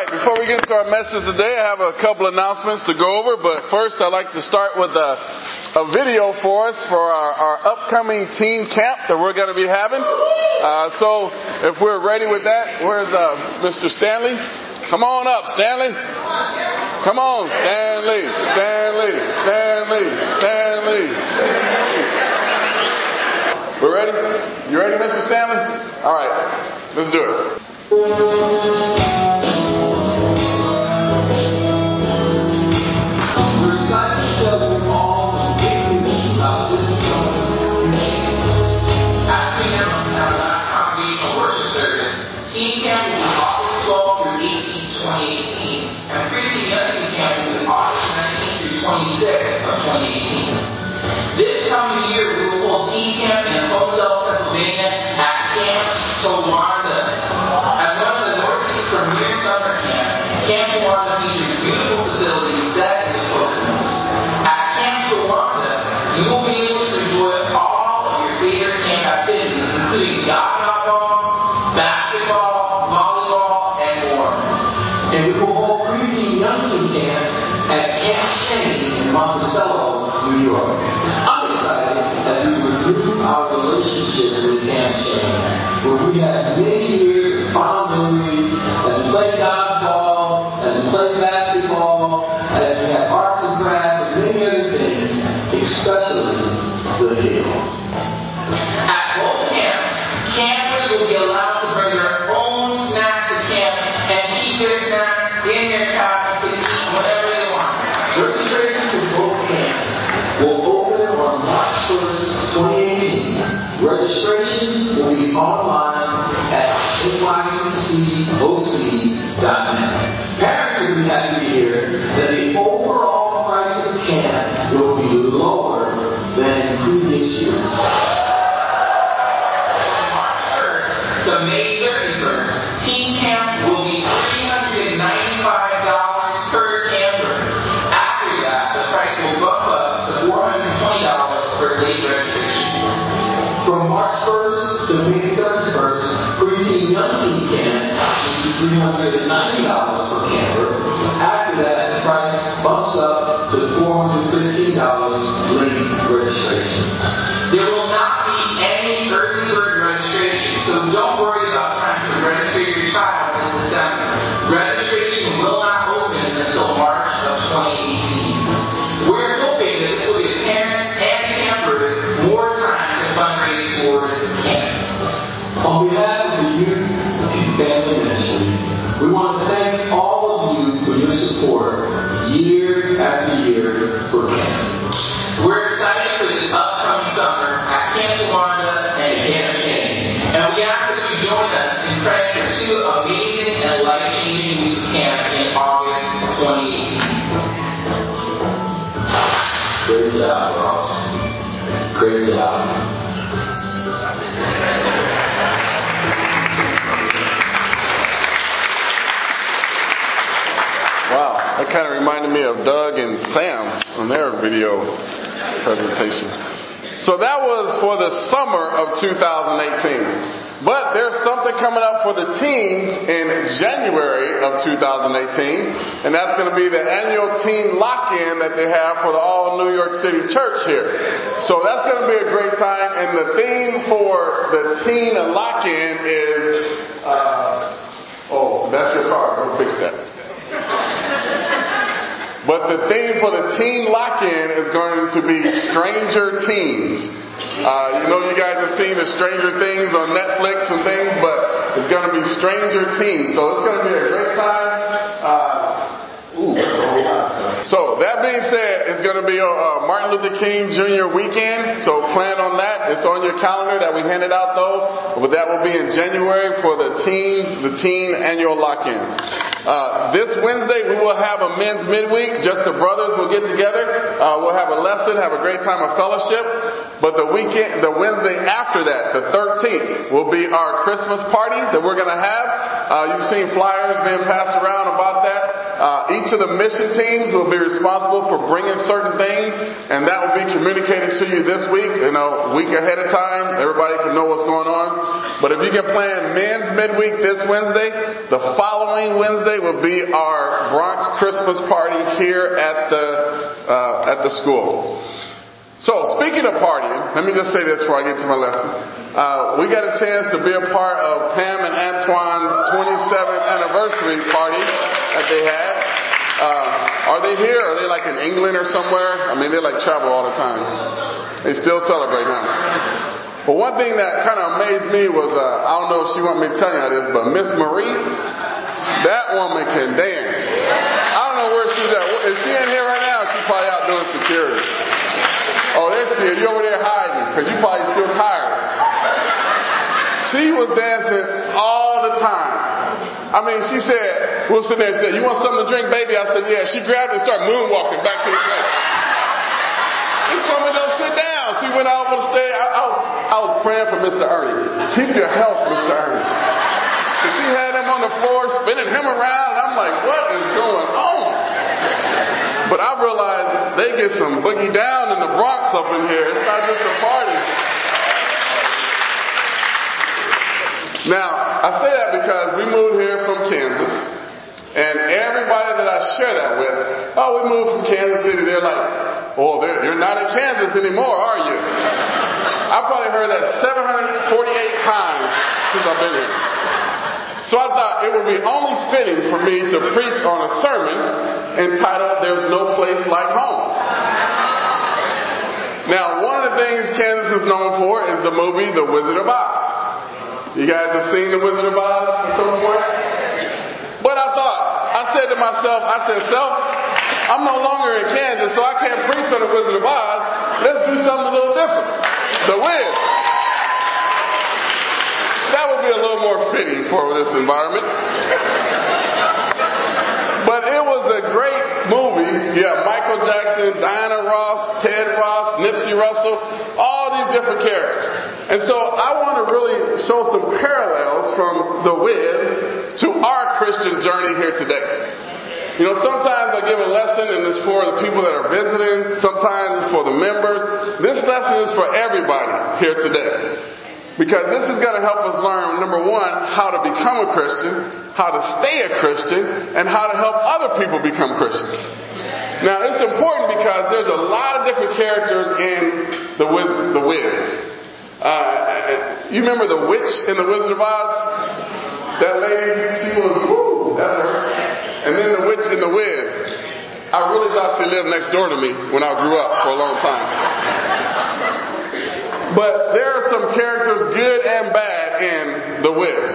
right, before we get into our message today, I have a couple announcements to go over, but first I'd like to start with a, a video for us for our, our upcoming team camp that we're going to be having. Uh, so if we're ready with that, where's uh, Mr. Stanley? Come on up, Stanley. Come on, Stanley, Stanley, Stanley, Stanley. We're ready? You ready, Mr. Stanley? All right, let's do it. March 1st to May 31st, preteen young teen camp will be $390 kind of reminded me of Doug and Sam on their video presentation. So that was for the summer of 2018. But there's something coming up for the teens in January of 2018, and that's going to be the annual teen lock-in that they have for the all New York City church here. So that's going to be a great time, and the theme for the teen lock-in is, uh, oh, that's your car. Go fix that. But the theme for the teen lock-in is going to be Stranger Teens. Uh, you know, you guys have seen the Stranger Things on Netflix and things, but it's going to be Stranger Teens. So it's going to be a great time. Uh, ooh, a. So that being said, it's going to be a, uh Martin Luther King Jr. weekend. So plan on that. It's on your calendar that we handed out though. But that will be in January for the teens, the teen annual lock-in. Uh, this Wednesday we will have a men's midweek. Just the brothers will get together. Uh, we'll have a lesson, have a great time of fellowship. But the weekend, the Wednesday after that, the 13th, will be our Christmas party that we're going to have. Uh, you've seen flyers being passed around about that. Uh, each of the mission teams will be responsible for bringing certain things, and that will be communicated to you this week, you know, week ahead of time. Everybody can know what's going on. But if you can plan men's midweek this Wednesday, the following Wednesday will be our Bronx Christmas party here at the uh, at the school. So, speaking of partying, let me just say this before I get to my lesson. Uh, we got a chance to be a part of Pam and Antoine's 27th anniversary party that they had. Uh, are they here? Are they like in England or somewhere? I mean, they like travel all the time. They still celebrate now. But one thing that kind of amazed me was, uh, I don't know if she want me to tell you this, but Miss Marie, that woman can dance. I don't know where she's at. Is she in here right now? She's probably out doing security. Oh, there she is. You over there hiding because you probably still tired. She was dancing all the time. I mean, she said, we'll sit there and said, you want something to drink, baby? I said, yeah. She grabbed it and started moonwalking back to the place. This woman don't sit down. She went out on the stage. I, I, was, I was praying for Mr. Ernie. Keep your health, Mr. Ernie. And she had him on the floor, spinning him around. And I'm like, what is going on? But I realized they get some boogie down in the Bronx up in here. It's not just a party. Now, I say that because we moved here from Kansas, and everybody that I share that with, oh, we moved from Kansas City, they're like, oh, you're not in Kansas anymore, are you? I've probably heard that 748 times since I've been here. So I thought it would be only fitting for me to preach on a sermon entitled There's No Place Like Home. Now, one of the things Kansas is known for is the movie The Wizard of Oz. You guys have seen The Wizard of Oz at some point? But I thought, I said to myself, I said, self, I'm no longer in Kansas, so I can't preach on The Wizard of Oz. Let's do something a little different. The Wiz. That would be a little more fitting for this environment. A great movie. You have Michael Jackson, Diana Ross, Ted Ross, Nipsey Russell, all these different characters. And so I want to really show some parallels from The Wiz to our Christian journey here today. You know, sometimes I give a lesson and it's for the people that are visiting. Sometimes it's for the members. This lesson is for everybody here today. Because this is going to help us learn, number one, how to become a Christian, how to stay a Christian, and how to help other people become Christians. Now, it's important because there's a lot of different characters in The Wiz. The Wiz. Uh, you remember the witch in The Wizard of Oz? That lady, she was, woo, that's her. And then the witch in The Wiz. I really thought she lived next door to me when I grew up for a long time. But there are some characters, good and bad, in The Wiz.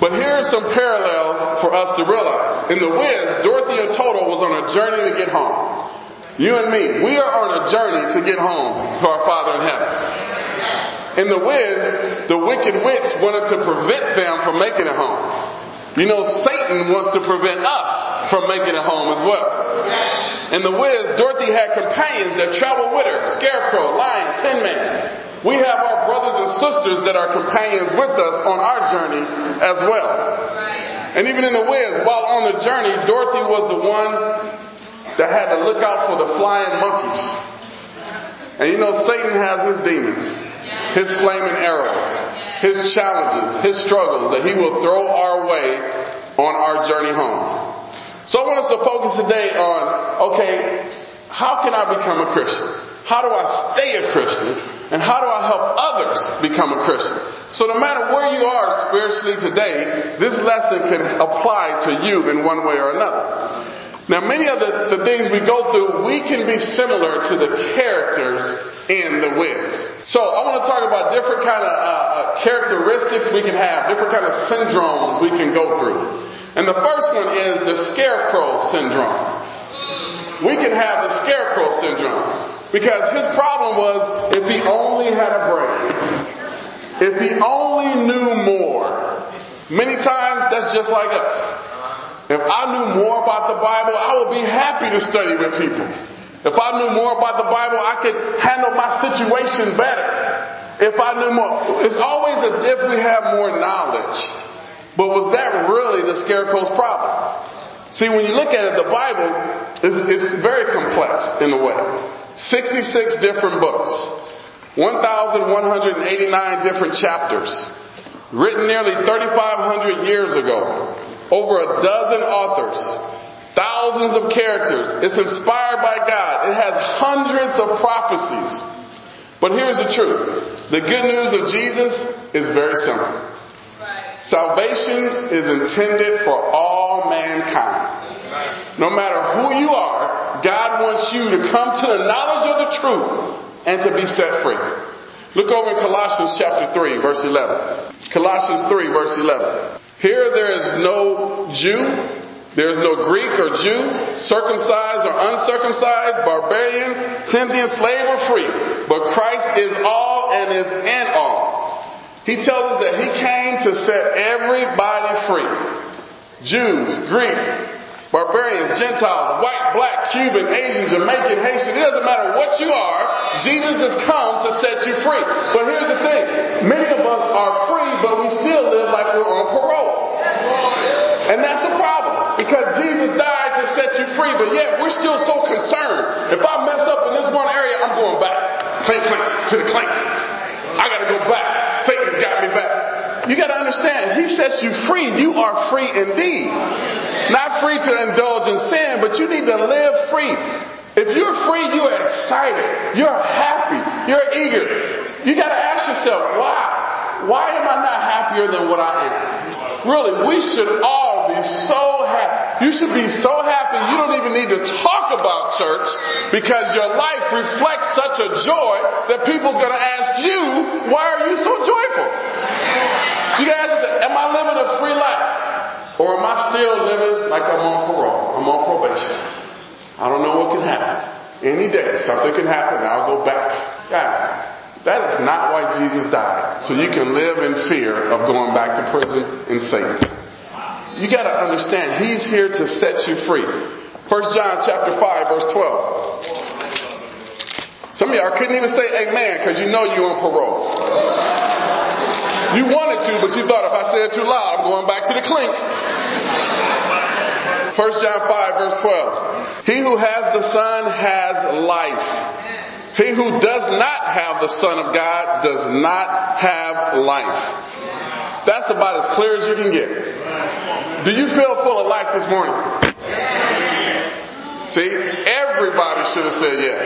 But here are some parallels for us to realize. In The Wiz, Dorothy and Toto was on a journey to get home. You and me, we are on a journey to get home to our Father in heaven. In The Wiz, the wicked witch wanted to prevent them from making it home. You know, Satan wants to prevent us from making it home as well. In The Wiz, Dorothy had companions that traveled with her Scarecrow, Lion, Tin Man. We have our brothers and sisters that are companions with us on our journey as well. And even in the Wiz, while on the journey, Dorothy was the one that had to look out for the flying monkeys. And you know, Satan has his demons, his flaming arrows, his challenges, his struggles that he will throw our way on our journey home. So I want us to focus today on, okay, how can I become a Christian? How do I stay a Christian? And how do I help others become a Christian? So no matter where you are spiritually today, this lesson can apply to you in one way or another. Now, many of the, the things we go through, we can be similar to the characters in the Wiz. So, I want to talk about different kind of uh, uh, characteristics we can have, different kind of syndromes we can go through. And the first one is the scarecrow syndrome. We can have the scarecrow syndrome. Because his problem was if he only had a brain, if he only knew more. Many times that's just like us. If I knew more about the Bible, I would be happy to study with people. If I knew more about the Bible, I could handle my situation better. If I knew more, it's always as if we have more knowledge. But was that really the scarecrow's problem? See, when you look at it, the Bible is, is very complex in a way. 66 different books, 1,189 different chapters, written nearly 3,500 years ago, over a dozen authors, thousands of characters. It's inspired by God. It has hundreds of prophecies. But here's the truth. The good news of Jesus is very simple. Salvation is intended for all mankind. No matter who you are, God wants you to come to the knowledge of the truth and to be set free. Look over in Colossians chapter 3, verse 11. Colossians 3, verse 11. Here there is no Jew, there is no Greek or Jew, circumcised or uncircumcised, barbarian, Scythian, slave or free, but Christ is all and is in all. He tells us that He came to set everybody free. Jews, Greeks, barbarians, Gentiles, white, black, Cuban, Asian, Jamaican, Haitian, it doesn't matter what you are, Jesus has come to set you free. But here's the thing, many of us are free, but we still live like we're on parole. And that's the problem, because Jesus died to set you free, but yet we're still so concerned. If I mess up in this one area, I'm going back. Clink, clink, to the clink. I gotta go back. Satan's got me back. You gotta understand, He sets you free. You are free indeed. Not free to indulge in sin, but you need to live free. If you're free, you are excited. You're happy. You're eager. You gotta ask yourself, why? Why am I not happier than what I am? Really, we should all be so happy. You should be so happy you don't even need to talk about church because your life reflects such a joy that people's going to ask you, why are you so joyful? You yourself, am I living a free life? Or am I still living like I'm on parole? I'm on probation. I don't know what can happen. Any day, something can happen and I'll go back. Guys, that is not why Jesus died. So you can live in fear of going back to prison and Satan. You gotta understand, He's here to set you free. 1 John chapter 5 verse 12. Some of y'all couldn't even say amen because you know you're on parole. You wanted to, but you thought if I say it too loud, I'm going back to the clink. 1 John 5 verse 12. He who has the Son has life. He who does not have the Son of God does not have life. That's about as clear as you can get. Do you feel full of life this morning? See, everybody should have said yes.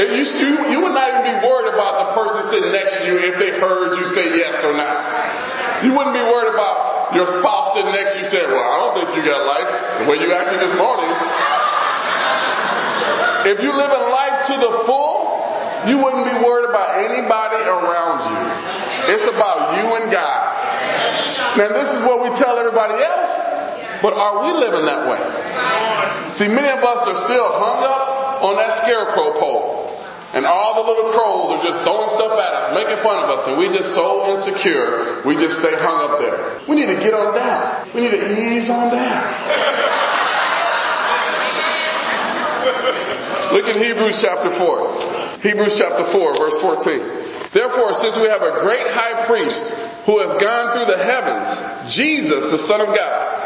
You, you, you would not even be worried about the person sitting next to you if they heard you say yes or not. You wouldn't be worried about your spouse sitting next to you saying, Well, I don't think you got life the way you acted this morning. If you live in life to the full, you wouldn't be worried about anybody around you. It's about you and God. Now, this is what we tell everybody else, but are we living that way? See, many of us are still hung up on that scarecrow pole. And all the little crows are just throwing stuff at us, making fun of us, and we just so insecure, we just stay hung up there. We need to get on down. We need to ease on down. Look in Hebrews chapter 4. Hebrews chapter 4, verse 14. Therefore, since we have a great high priest who has gone through the heavens, Jesus, the Son of God,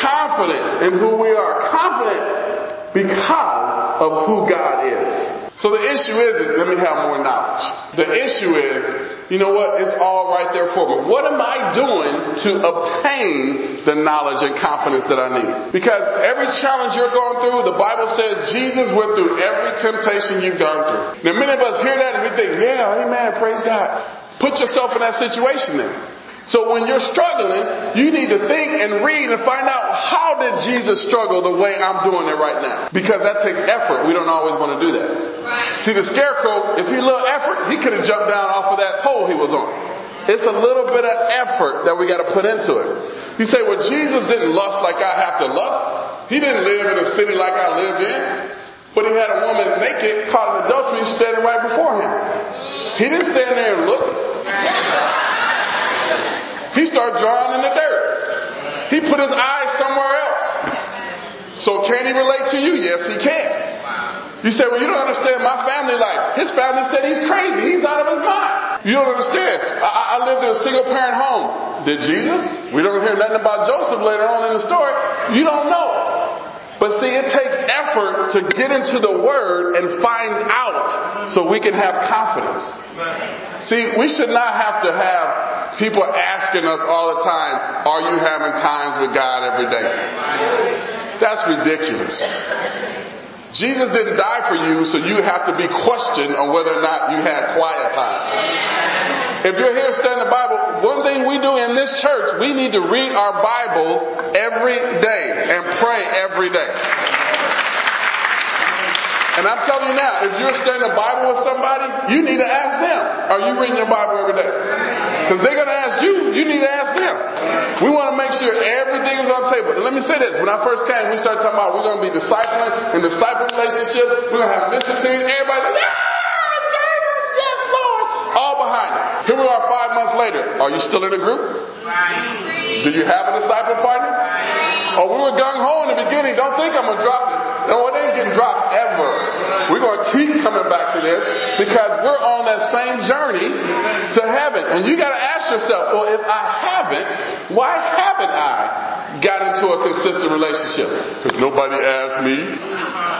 confident in who we are, confident because of who God is. So the issue isn't, let me have more knowledge. The issue is, you know what, it's all right there for me. What am I doing to obtain the knowledge and confidence that I need? Because every challenge you're going through, the Bible says Jesus went through every temptation you've gone through. Now many of us hear that and we think, yeah, amen, praise God. Put yourself in that situation then. So when you're struggling, you need to think and read and find out how did Jesus struggle the way I'm doing it right now? Because that takes effort. We don't always want to do that. Right. See, the scarecrow, if he little effort, he could have jumped down off of that pole he was on. It's a little bit of effort that we got to put into it. You say, well, Jesus didn't lust like I have to lust. He didn't live in a city like I lived in. But he had a woman naked, caught in adultery, standing right before him. He didn't stand there and look. He started drawing in the dirt. He put his eyes somewhere else. So can he relate to you? Yes, he can. You say, well, you don't understand my family life. His family said he's crazy. He's out of his mind. You don't understand. I, I lived in a single parent home. Did Jesus? We don't hear nothing about Joseph later on in the story. You don't know. But see, it takes effort to get into the Word and find out so we can have confidence. See, we should not have to have people asking us all the time, are you having times with God every day? That's ridiculous. Jesus didn't die for you, so you have to be questioned on whether or not you had quiet times. If you're here studying the Bible, one thing we do in this church, we need to read our Bibles every day and pray every day. And I'm telling you now, if you're studying the Bible with somebody, you need to ask them, are you reading your Bible every day? Because they're going to ask you, you need to ask them. We want to make sure everything is on the table. And let me say this, when I first came, we started talking about we're going to be discipling and disciple relationships. We're going to have mission teams. Everybody's like, yeah, Jesus, yes, Lord. All behind it. Here we are five months later. Are you still in a group? Do you have a disciple partner? Oh, we were gung ho in the beginning. Don't think I'm going to drop it. No, it ain't getting dropped ever. We're going to keep coming back to this because we're on that same journey to heaven. And you got to ask yourself, well, if I haven't, why haven't I got into a consistent relationship? Because nobody asked me.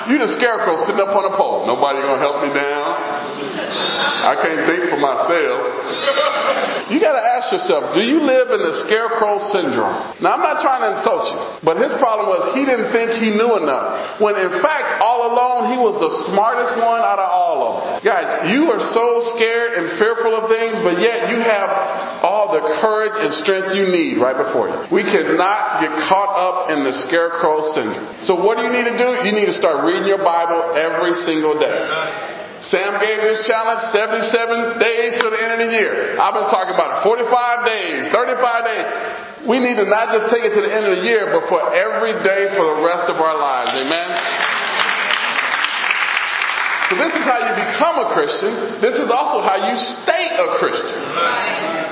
You the scarecrow sitting up on a pole. Nobody going to help me down. I can't think for myself. You got to ask yourself, do you live in the scarecrow syndrome? Now, I'm not trying to insult you, but his problem was he didn't think he knew enough. When in fact, all alone, he was the smartest one out of all of them. Guys, you are so scared and fearful of things, but yet you have all the courage and strength you need right before you. We cannot get caught up in the scarecrow syndrome. So what do you need to do? You need to start reading your Bible every single day. Sam gave this challenge 77 days to the end of the year. I've been talking about it 45 days, 35 days. We need to not just take it to the end of the year, but for every day for the rest of our lives. Amen? So this is how you become a Christian. This is also how you stay a Christian.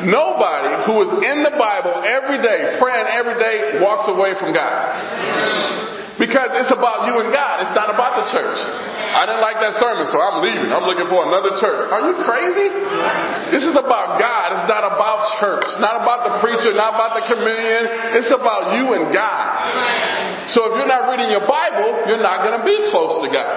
Nobody who is in the Bible every day, praying every day, walks away from God. Because it's about you and God. It's not about the church. I didn't like that sermon, so I'm leaving. I'm looking for another church. Are you crazy? This is about God. It's not about church. Not about the preacher, not about the communion. It's about you and God. So if you're not reading your Bible, you're not going to be close to God.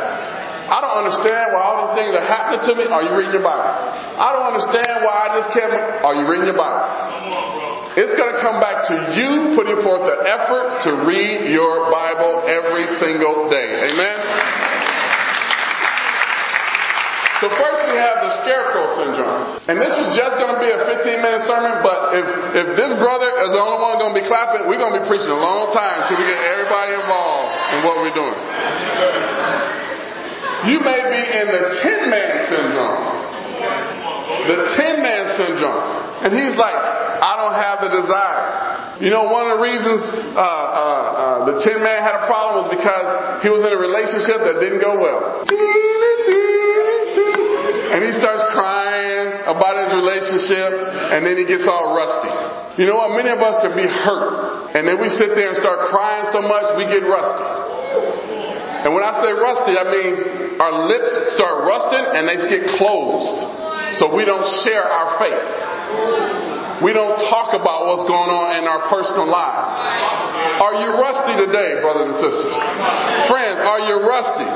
I don't understand why all these things are happening to me. Are you reading your Bible? I don't understand why I just can't. Are you reading your Bible? It's going to come back to you putting forth the effort to read your Bible every single day. Amen? So first we have the scarecrow syndrome. And this was just going to be a 15 minute sermon, but if, if this brother is the only one going to be clapping, we're going to be preaching a long time until we get everybody involved in what we're doing. You may be in the tin man syndrome. The tin man syndrome. And he's like, I don't have the desire. You know, one of the reasons uh, uh, uh, the tin man had a problem was because he was in a relationship that didn't go well. And he starts crying about his relationship, and then he gets all rusty. You know what? Many of us can be hurt. And then we sit there and start crying so much, we get rusty. And when I say rusty, that means our lips start rusting and they get closed. So we don't share our faith. We don't talk about what's going on in our personal lives. Are you rusty today, brothers and sisters? Friends, are you rusty?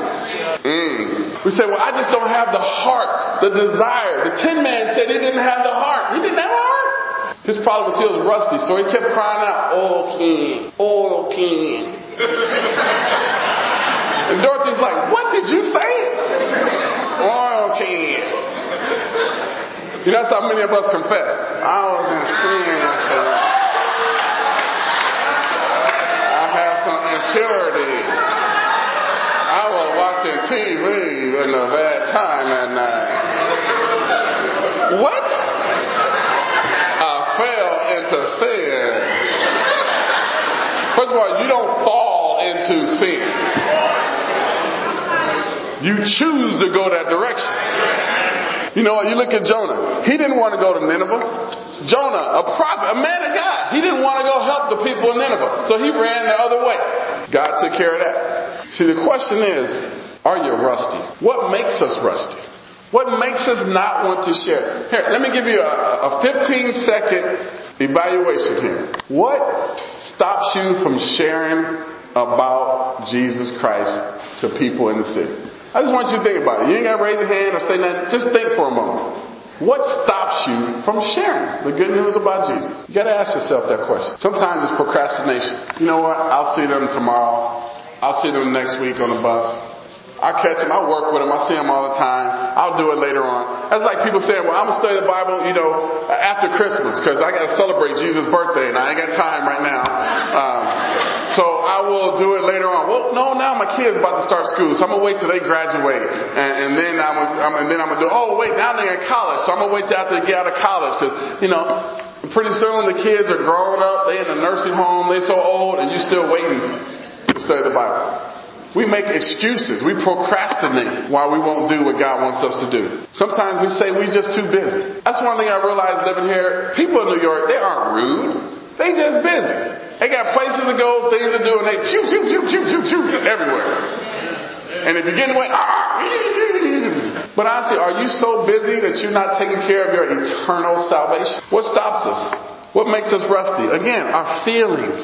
Mm. We say, well, I just don't have the heart, the desire. The tin man said he didn't have the heart. He didn't have a heart. His problem was he was rusty, so he kept crying out, oil can, oil can. And Dorothy's like, what did you say? Oil can. You know, that's how many of us confess. I was in sin. I had some impurity. I was watching TV in a bad time at night. What? I fell into sin. First of all, you don't fall into sin. You choose to go that direction. You know, you look at Jonah. He didn't want to go to Nineveh. Jonah, a prophet, a man of God, he didn't want to go help the people in Nineveh. So he ran the other way. God took care of that. See, the question is, are you rusty? What makes us rusty? What makes us not want to share? Here, let me give you a, a 15 second evaluation here. What stops you from sharing about Jesus Christ to people in the city? I just want you to think about it. You ain't got to raise your hand or say nothing. Just think for a moment. What stops you from sharing the good news about Jesus? You got to ask yourself that question. Sometimes it's procrastination. You know what? I'll see them tomorrow. I'll see them next week on the bus. I catch them. I work with them. I see them all the time. I'll do it later on. That's like people saying, well, I'm going to study the Bible, you know, after Christmas because I got to celebrate Jesus' birthday and I ain't got time right now. Um, so I will do it later on. Well, no, now my kid's about to start school, so I'm gonna wait till they graduate, and, and then I'm, I'm, and then I'm gonna do. Oh, wait, now they're in college, so I'm gonna wait till after they get out of college, because you know, pretty soon the kids are grown up, they in the nursing home, they so old, and you still waiting to study the Bible. We make excuses. We procrastinate why we won't do what God wants us to do. Sometimes we say we're just too busy. That's one thing I realized living here. People in New York, they aren't rude. They just busy. They got places to go, things to do, and they shoot, shoot, shoot, shoot, shoot, shoot everywhere. And if you're getting away, ah, but honestly, are you so busy that you're not taking care of your eternal salvation? What stops us? What makes us rusty? Again, our feelings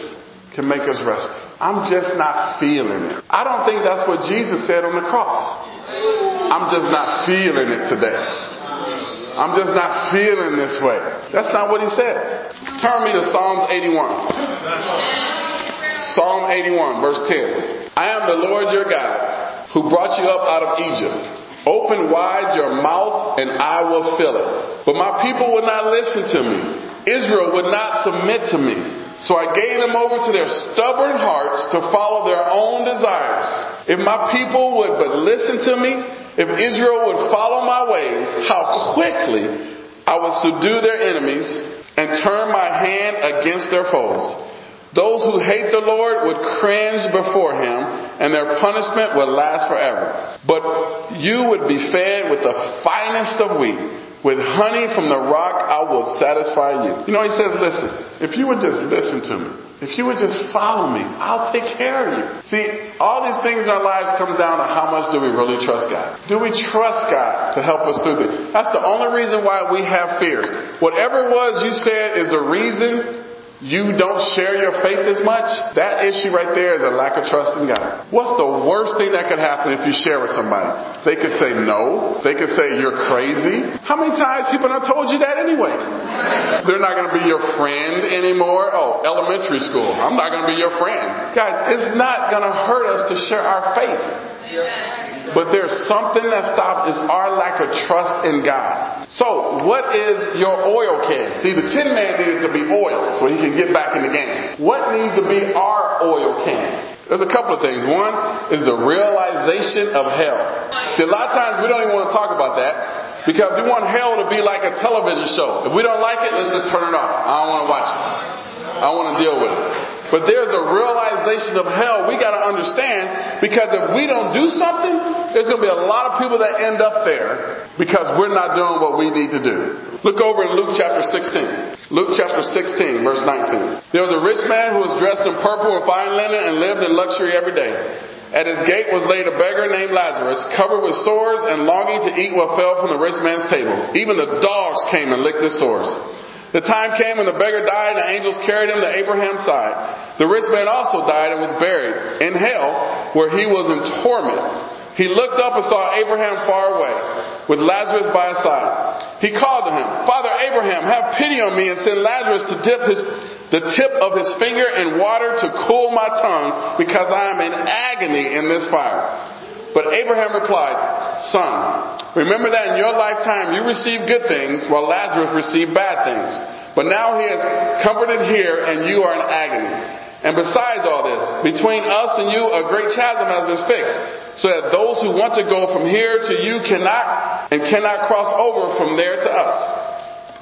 can make us rusty. I'm just not feeling it. I don't think that's what Jesus said on the cross. I'm just not feeling it today. I'm just not feeling this way. That's not what he said. Turn me to Psalms 81. Psalm 81, verse 10. I am the Lord your God who brought you up out of Egypt. Open wide your mouth and I will fill it. But my people would not listen to me. Israel would not submit to me. So I gave them over to their stubborn hearts to follow their own desires. If my people would but listen to me, if Israel would follow my ways, how quickly I would subdue their enemies and turn my hand against their foes. Those who hate the Lord would cringe before him, and their punishment would last forever. But you would be fed with the finest of wheat with honey from the rock, I will satisfy you. You know, he says, listen, if you would just listen to me, if you would just follow me, I'll take care of you. See, all these things in our lives comes down to how much do we really trust God? Do we trust God to help us through this? That's the only reason why we have fears. Whatever it was you said is the reason you don't share your faith as much, that issue right there is a lack of trust in God. What's the worst thing that could happen if you share with somebody? They could say no. They could say you're crazy. How many times people have told you that anyway? They're not going to be your friend anymore. Oh, elementary school. I'm not going to be your friend. Guys, it's not going to hurt us to share our faith. But there's something that stops is our lack of trust in God. So, what is your oil can? See, the tin man needed to be oiled so he can get back in the game. What needs to be our oil can? There's a couple of things. One is the realization of hell. See, a lot of times we don't even want to talk about that because we want hell to be like a television show. If we don't like it, let's just turn it off. I don't want to watch it. I want to deal with it. But there's a realization of hell we got to understand because if we don't do something, there's going to be a lot of people that end up there because we're not doing what we need to do. Look over in Luke chapter 16. Luke chapter 16, verse 19. There was a rich man who was dressed in purple and fine linen and lived in luxury every day. At his gate was laid a beggar named Lazarus, covered with sores and longing to eat what fell from the rich man's table. Even the dogs came and licked his sores. The time came when the beggar died and the angels carried him to Abraham's side. The rich man also died and was buried in hell where he was in torment. He looked up and saw Abraham far away with Lazarus by his side. He called to him, Father Abraham, have pity on me and send Lazarus to dip his, the tip of his finger in water to cool my tongue because I am in agony in this fire. But Abraham replied, Son, remember that in your lifetime you received good things while Lazarus received bad things. But now he is comforted here and you are in agony. And besides all this, between us and you a great chasm has been fixed, so that those who want to go from here to you cannot and cannot cross over from there to us.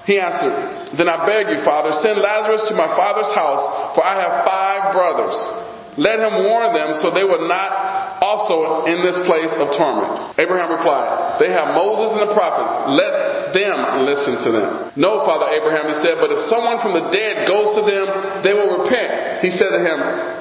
He answered, Then I beg you, Father, send Lazarus to my father's house, for I have five brothers. Let him warn them so they will not also in this place of torment. Abraham replied, They have Moses and the prophets. Let them listen to them. No, Father Abraham, he said, but if someone from the dead goes to them, they will repent. He said to him,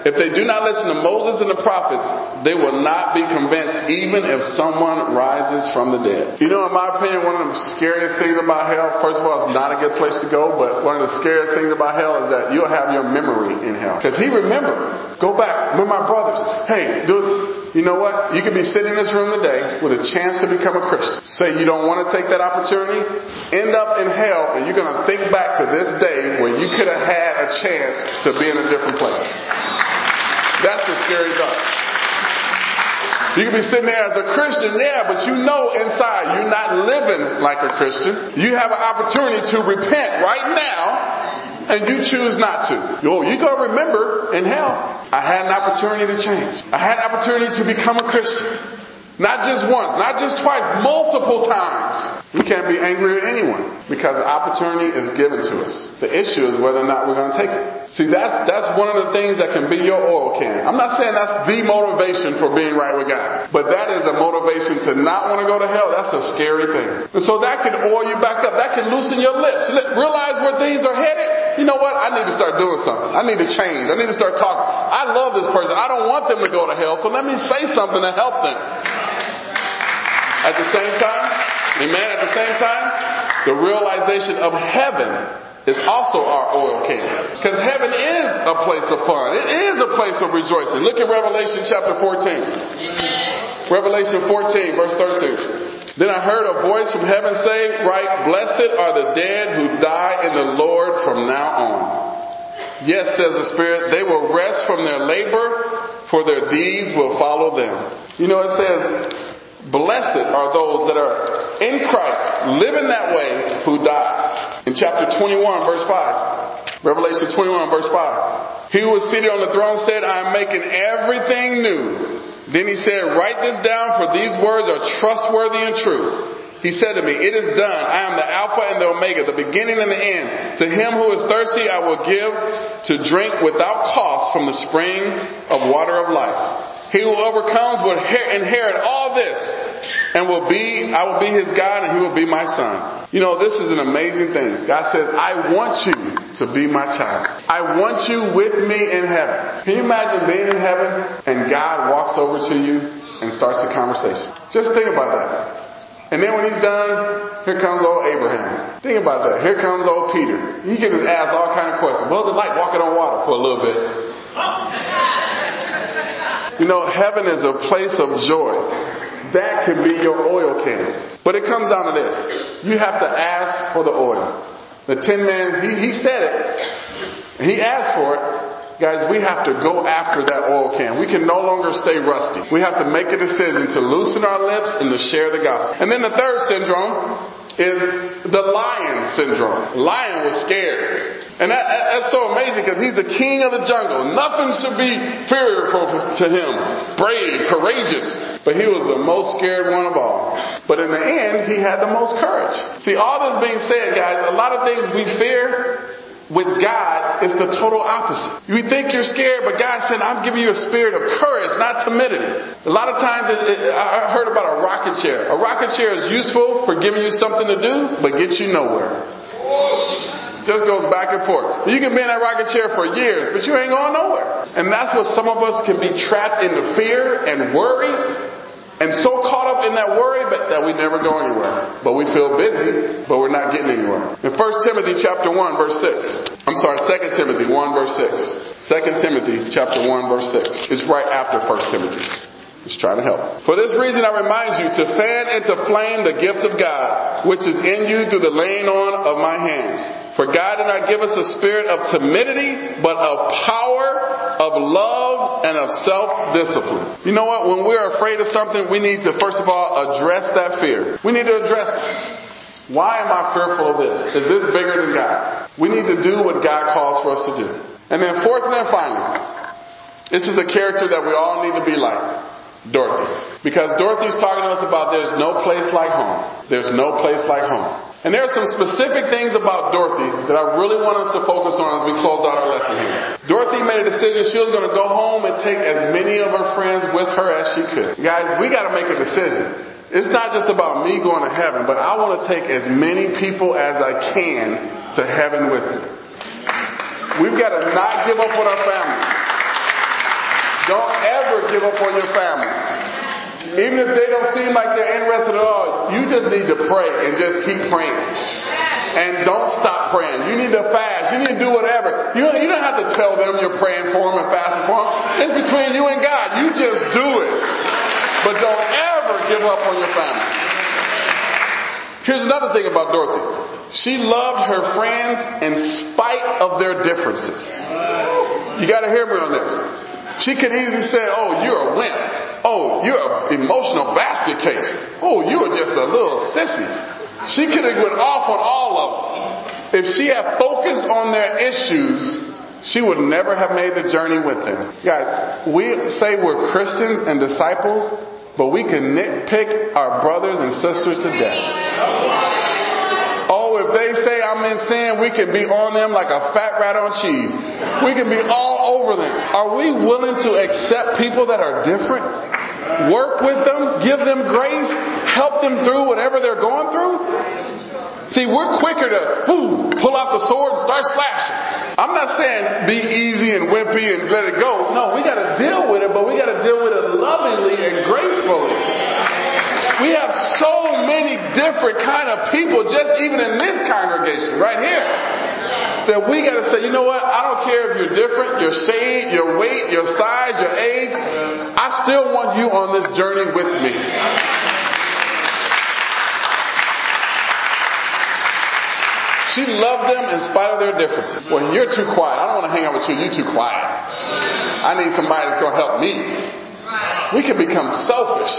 if they do not listen to Moses and the prophets, they will not be convinced even if someone rises from the dead. You know, in my opinion, one of the scariest things about hell, first of all, it's not a good place to go, but one of the scariest things about hell is that you'll have your memory in hell. Because he remembered. Go back. With my brothers. Hey, dude, you know what? You could be sitting in this room today with a chance to become a Christian. Say you don't want to take that opportunity, end up in hell, and you're going to think back to this day where you could have had a chance to be in a different place. That's the scary thought. You could be sitting there as a Christian, yeah, but you know inside you're not living like a Christian. You have an opportunity to repent right now and you choose not to. Yo, you're going to remember in hell, I had an opportunity to change. I had an opportunity to become a Christian. Not just once, not just twice, multiple times. We can't be angry at anyone because the opportunity is given to us. The issue is whether or not we're going to take it. See, that's, that's one of the things that can be your oil can. I'm not saying that's the motivation for being right with God, but that is a motivation to not want to go to hell. That's a scary thing. And so that can oil you back up. That can loosen your lips. Realize where things are headed. You know what? I need to start doing something. I need to change. I need to start talking. I love this person. I don't want them to go to hell, so let me say something to help them. At the same time, amen, at the same time, the realization of heaven is also our oil can. Because heaven is a place of fun. It is a place of rejoicing. Look at Revelation chapter 14. Revelation 14, verse 13. Then I heard a voice from heaven say, Right, blessed are the dead who die in the Lord from now on. Yes, says the Spirit, they will rest from their labor, for their deeds will follow them. You know, it says, Blessed are those that are in Christ, living that way, who die. In chapter 21, verse 5. Revelation 21, verse 5. He who was seated on the throne said, I am making everything new. Then he said, Write this down, for these words are trustworthy and true. He said to me, It is done. I am the Alpha and the Omega, the beginning and the end. To him who is thirsty, I will give to drink without cost from the spring of water of life. He who overcomes will inherit all this and will be, I will be his God and he will be my son. You know, this is an amazing thing. God says, I want you to be my child. I want you with me in heaven. Can you imagine being in heaven and God walks over to you and starts a conversation? Just think about that. And then when he's done, here comes old Abraham. Think about that. Here comes old Peter. He can just ask all kind of questions. What was it like walking on water for a little bit? You know, heaven is a place of joy. That can be your oil can. But it comes down to this. You have to ask for the oil. The tin man, he, he said it. He asked for it. Guys, we have to go after that oil can. We can no longer stay rusty. We have to make a decision to loosen our lips and to share the gospel. And then the third syndrome is the lion syndrome. Lion was scared. And that, that, that's so amazing because he's the king of the jungle. Nothing should be fearful to him. Brave, courageous. But he was the most scared one of all. But in the end, he had the most courage. See, all this being said, guys, a lot of things we fear with God is the total opposite. You think you're scared, but God said, I'm giving you a spirit of courage, not timidity. A lot of times, it, it, I heard about a rocket chair. A rocket chair is useful for giving you something to do, but gets you nowhere. Just goes back and forth. You can be in that rocket chair for years, but you ain't going nowhere. And that's what some of us can be trapped into fear and worry and so caught up in that worry but that we never go anywhere. But we feel busy, but we're not getting anywhere. In 1 Timothy chapter 1 verse 6. I'm sorry, 2 Timothy 1 verse 6. 2 Timothy chapter 1 verse 6. It's right after 1 Timothy. Just trying to help. For this reason, I remind you to fan into flame the gift of God, which is in you through the laying on of my hands. For God did not give us a spirit of timidity, but of power, of love, and of self-discipline. You know what? When we're afraid of something, we need to first of all address that fear. We need to address it. Why am I fearful of this? Is this bigger than God? We need to do what God calls for us to do. And then fourth and finally, this is a character that we all need to be like. Dorothy. Because Dorothy's talking to us about there's no place like home. There's no place like home. And there are some specific things about Dorothy that I really want us to focus on as we close out our lesson here. Dorothy made a decision she was going to go home and take as many of her friends with her as she could. Guys, we got to make a decision. it's not just about me going to heaven, but I want to take as many people as I can to heaven with me. We've got to not give up on our family. Don't ever give up on your family. Even if they don't seem like they're interested at all, you just need to pray and just keep praying. And don't stop praying. You need to fast. You need to do whatever. You don't, have to tell them you're praying for them and fasting for them. It's between you and God. You just do it. But don't ever give up on your family. Here's another thing about Dorothy. She loved her friends in spite of their differences. You gotta hear me on this. She could easily say, oh, you're a wimp. Oh, you're an emotional basket case. Oh, you were just a little sissy. She could have went off on all of them. If she had focused on their issues, she would never have made the journey with them. Guys, we say we're Christians and disciples, but we can nitpick our brothers and sisters to death. Oh, if they say I'm in sin, we can be on them like a fat rat on cheese. We can be all over them. Are we willing to accept people that are different? Work with them, give them grace, help them through whatever they're going through? See, we're quicker to whoo, pull out the sword and start slashing. I'm not saying be easy and wimpy and let it go. No, we got to deal with it, but we got to deal with it lovingly and gracefully. We have so many different kind of people, just even in this congregation right here, that we got to say, you know what? I don't care if you're different, your shade, your weight, your size, your age. I still want you on this journey with me. She loved them in spite of their differences. Well, you're too quiet. I don't want to hang out with you. You're too quiet. I need somebody that's going to help me. We can become selfish.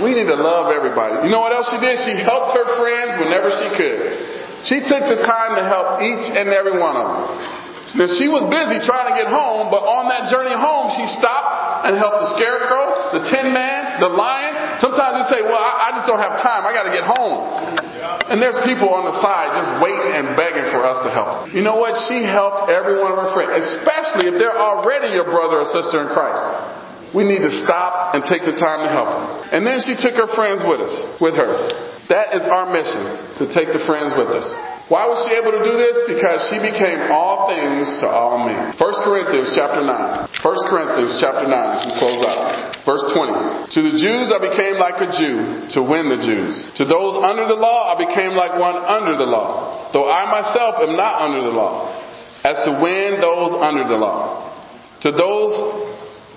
We need to love everybody. You know what else she did? She helped her friends whenever she could. She took the time to help each and every one of them. Now she was busy trying to get home, but on that journey home, she stopped and helped the scarecrow, the tin man, the lion. Sometimes we say, well, I, I just don't have time. I got to get home. And there's people on the side just waiting and begging for us to help. You know what? She helped every one of her friends, especially if they're already your brother or sister in Christ. We need to stop and take the time to help them. And then she took her friends with us, with her. That is our mission, to take the friends with us. Why was she able to do this? Because she became all things to all men. 1 Corinthians chapter 9. 1 Corinthians chapter 9 as we close out. Verse 20. To the Jews I became like a Jew to win the Jews. To those under the law I became like one under the law. Though I myself am not under the law. As to win those under the law. To those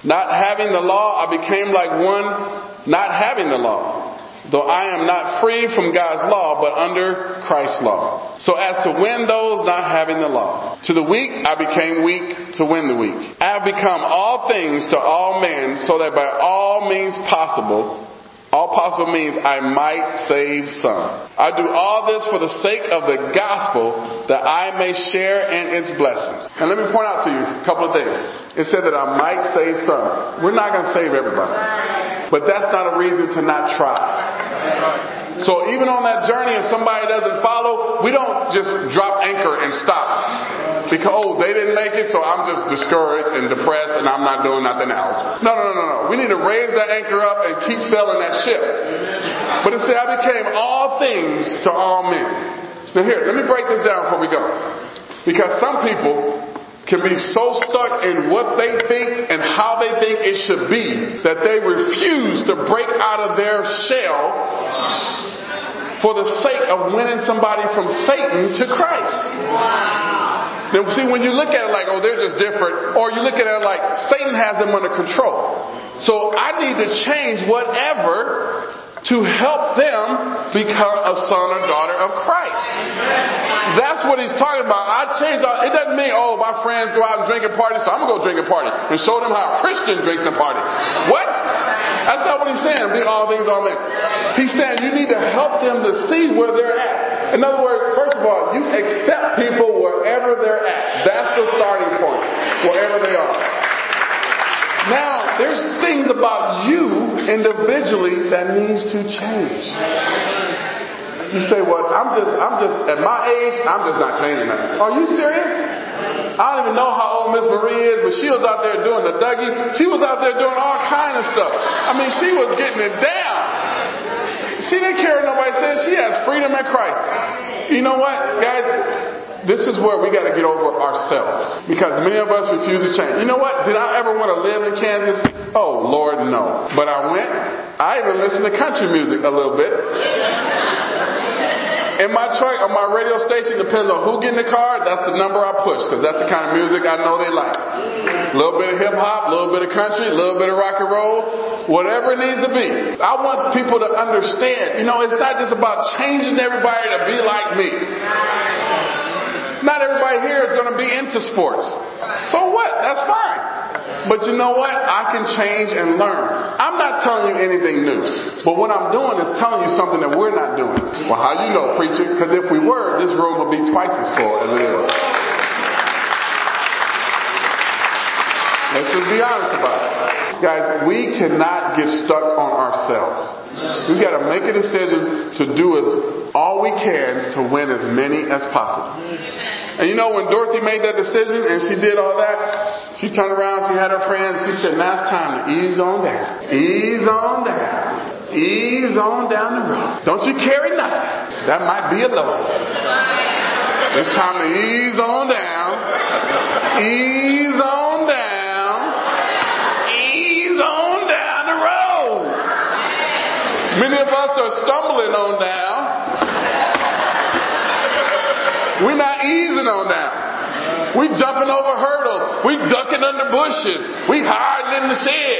not having the law I became like one not having the law though I am not free from God's law, but under Christ's law. So as to win those not having the law. To the weak, I became weak to win the weak. I have become all things to all men, so that by all means possible, all possible means I might save some. I do all this for the sake of the gospel that I may share in its blessings. And let me point out to you a couple of things. It said that I might save some. We're not going to save everybody. But that's not a reason to not try. So even on that journey, if somebody doesn't follow, we don't just drop anchor and stop. Because, oh, they didn't make it, so I'm just discouraged and depressed and I'm not doing nothing else. No, no, no, no, no. We need to raise that anchor up and keep sailing that ship. But it said, I became all things to all men. Now here, let me break this down before we go. Because some people can be so stuck in what they think and how they think it should be that they refuse to break out of their shell for the sake of winning somebody from Satan to Christ. Now, see, when you look at it like, oh, they're just different, or you look at it like Satan has them under control. So I need to change whatever to help them become a son or daughter of Christ. That's what he's talking about. I change. It doesn't mean, oh, my friends go out and drink and party, so I'm gonna go drink and party and show them how a Christian drinks and party. What? That's not what he's saying. Be all things all men. He's saying you need to help them to see where they're at. In other words, first of all, you accept people wherever they're at. That's the starting point. Wherever they are. Now, there's things about you individually that needs to change. You say, well, I'm just, I'm just, at my age, I'm just not changing that. Are you serious? I don't even know how old Miss Marie is, but she was out there doing the Dougie. She was out there doing all kind of stuff. I mean, she was getting it down. She didn't care what nobody said. She has freedom in Christ. You know what, guys? This is where we got to get over ourselves because many of us refuse to change. You know what? Did I ever want to live in Kansas? Oh, Lord, no. But I went. I even listened to country music a little bit. In my truck, on my radio station, depends on who get in the car, that's the number I push, because that's the kind of music I know they like. A little bit of hip hop, a little bit of country, a little bit of rock and roll, whatever it needs to be. I want people to understand, you know, it's not just about changing everybody to be like me. Not everybody here is going to be into sports. So what? That's fine. But you know what? I can change and learn. I'm not telling you anything new. But what I'm doing is telling you something that we're not doing. Well, how you know, preacher? Because if we were, this room would be twice as full as it is. Let's just be honest about it. Guys, we cannot get stuck on ourselves. We've got to make a decision to do as all we can to win as many as possible. And you know, when Dorothy made that decision and she did all that, she turned around, she had her friends, she said, now it's time to ease on down. Ease on down. Ease on down the road. Don't you carry nothing. That might be a load. It's time to ease on down. Ease on down. Ease on down the road. Many of us are stumbling on down. We're not easing on down. We jumping over hurdles. We ducking under bushes. We hiding in the shed.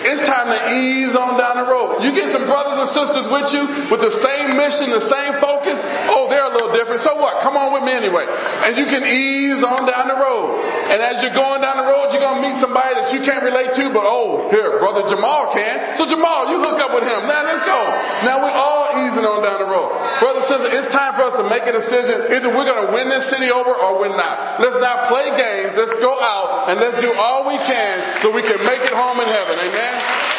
It's time to ease on down the road. You get some brothers and sisters with you with the same mission, the same focus. A little different. So what? Come on with me anyway. And you can ease on down the road. And as you're going down the road, you're going to meet somebody that you can't relate to, but oh, here, brother Jamal can. So Jamal, you hook up with him. Now let's go. Now we're all easing on down the road. Brother, sister, it's time for us to make a decision. Either we're going to win this city over or we're not. Let's not play games. Let's go out and let's do all we can so we can make it home in heaven. Amen.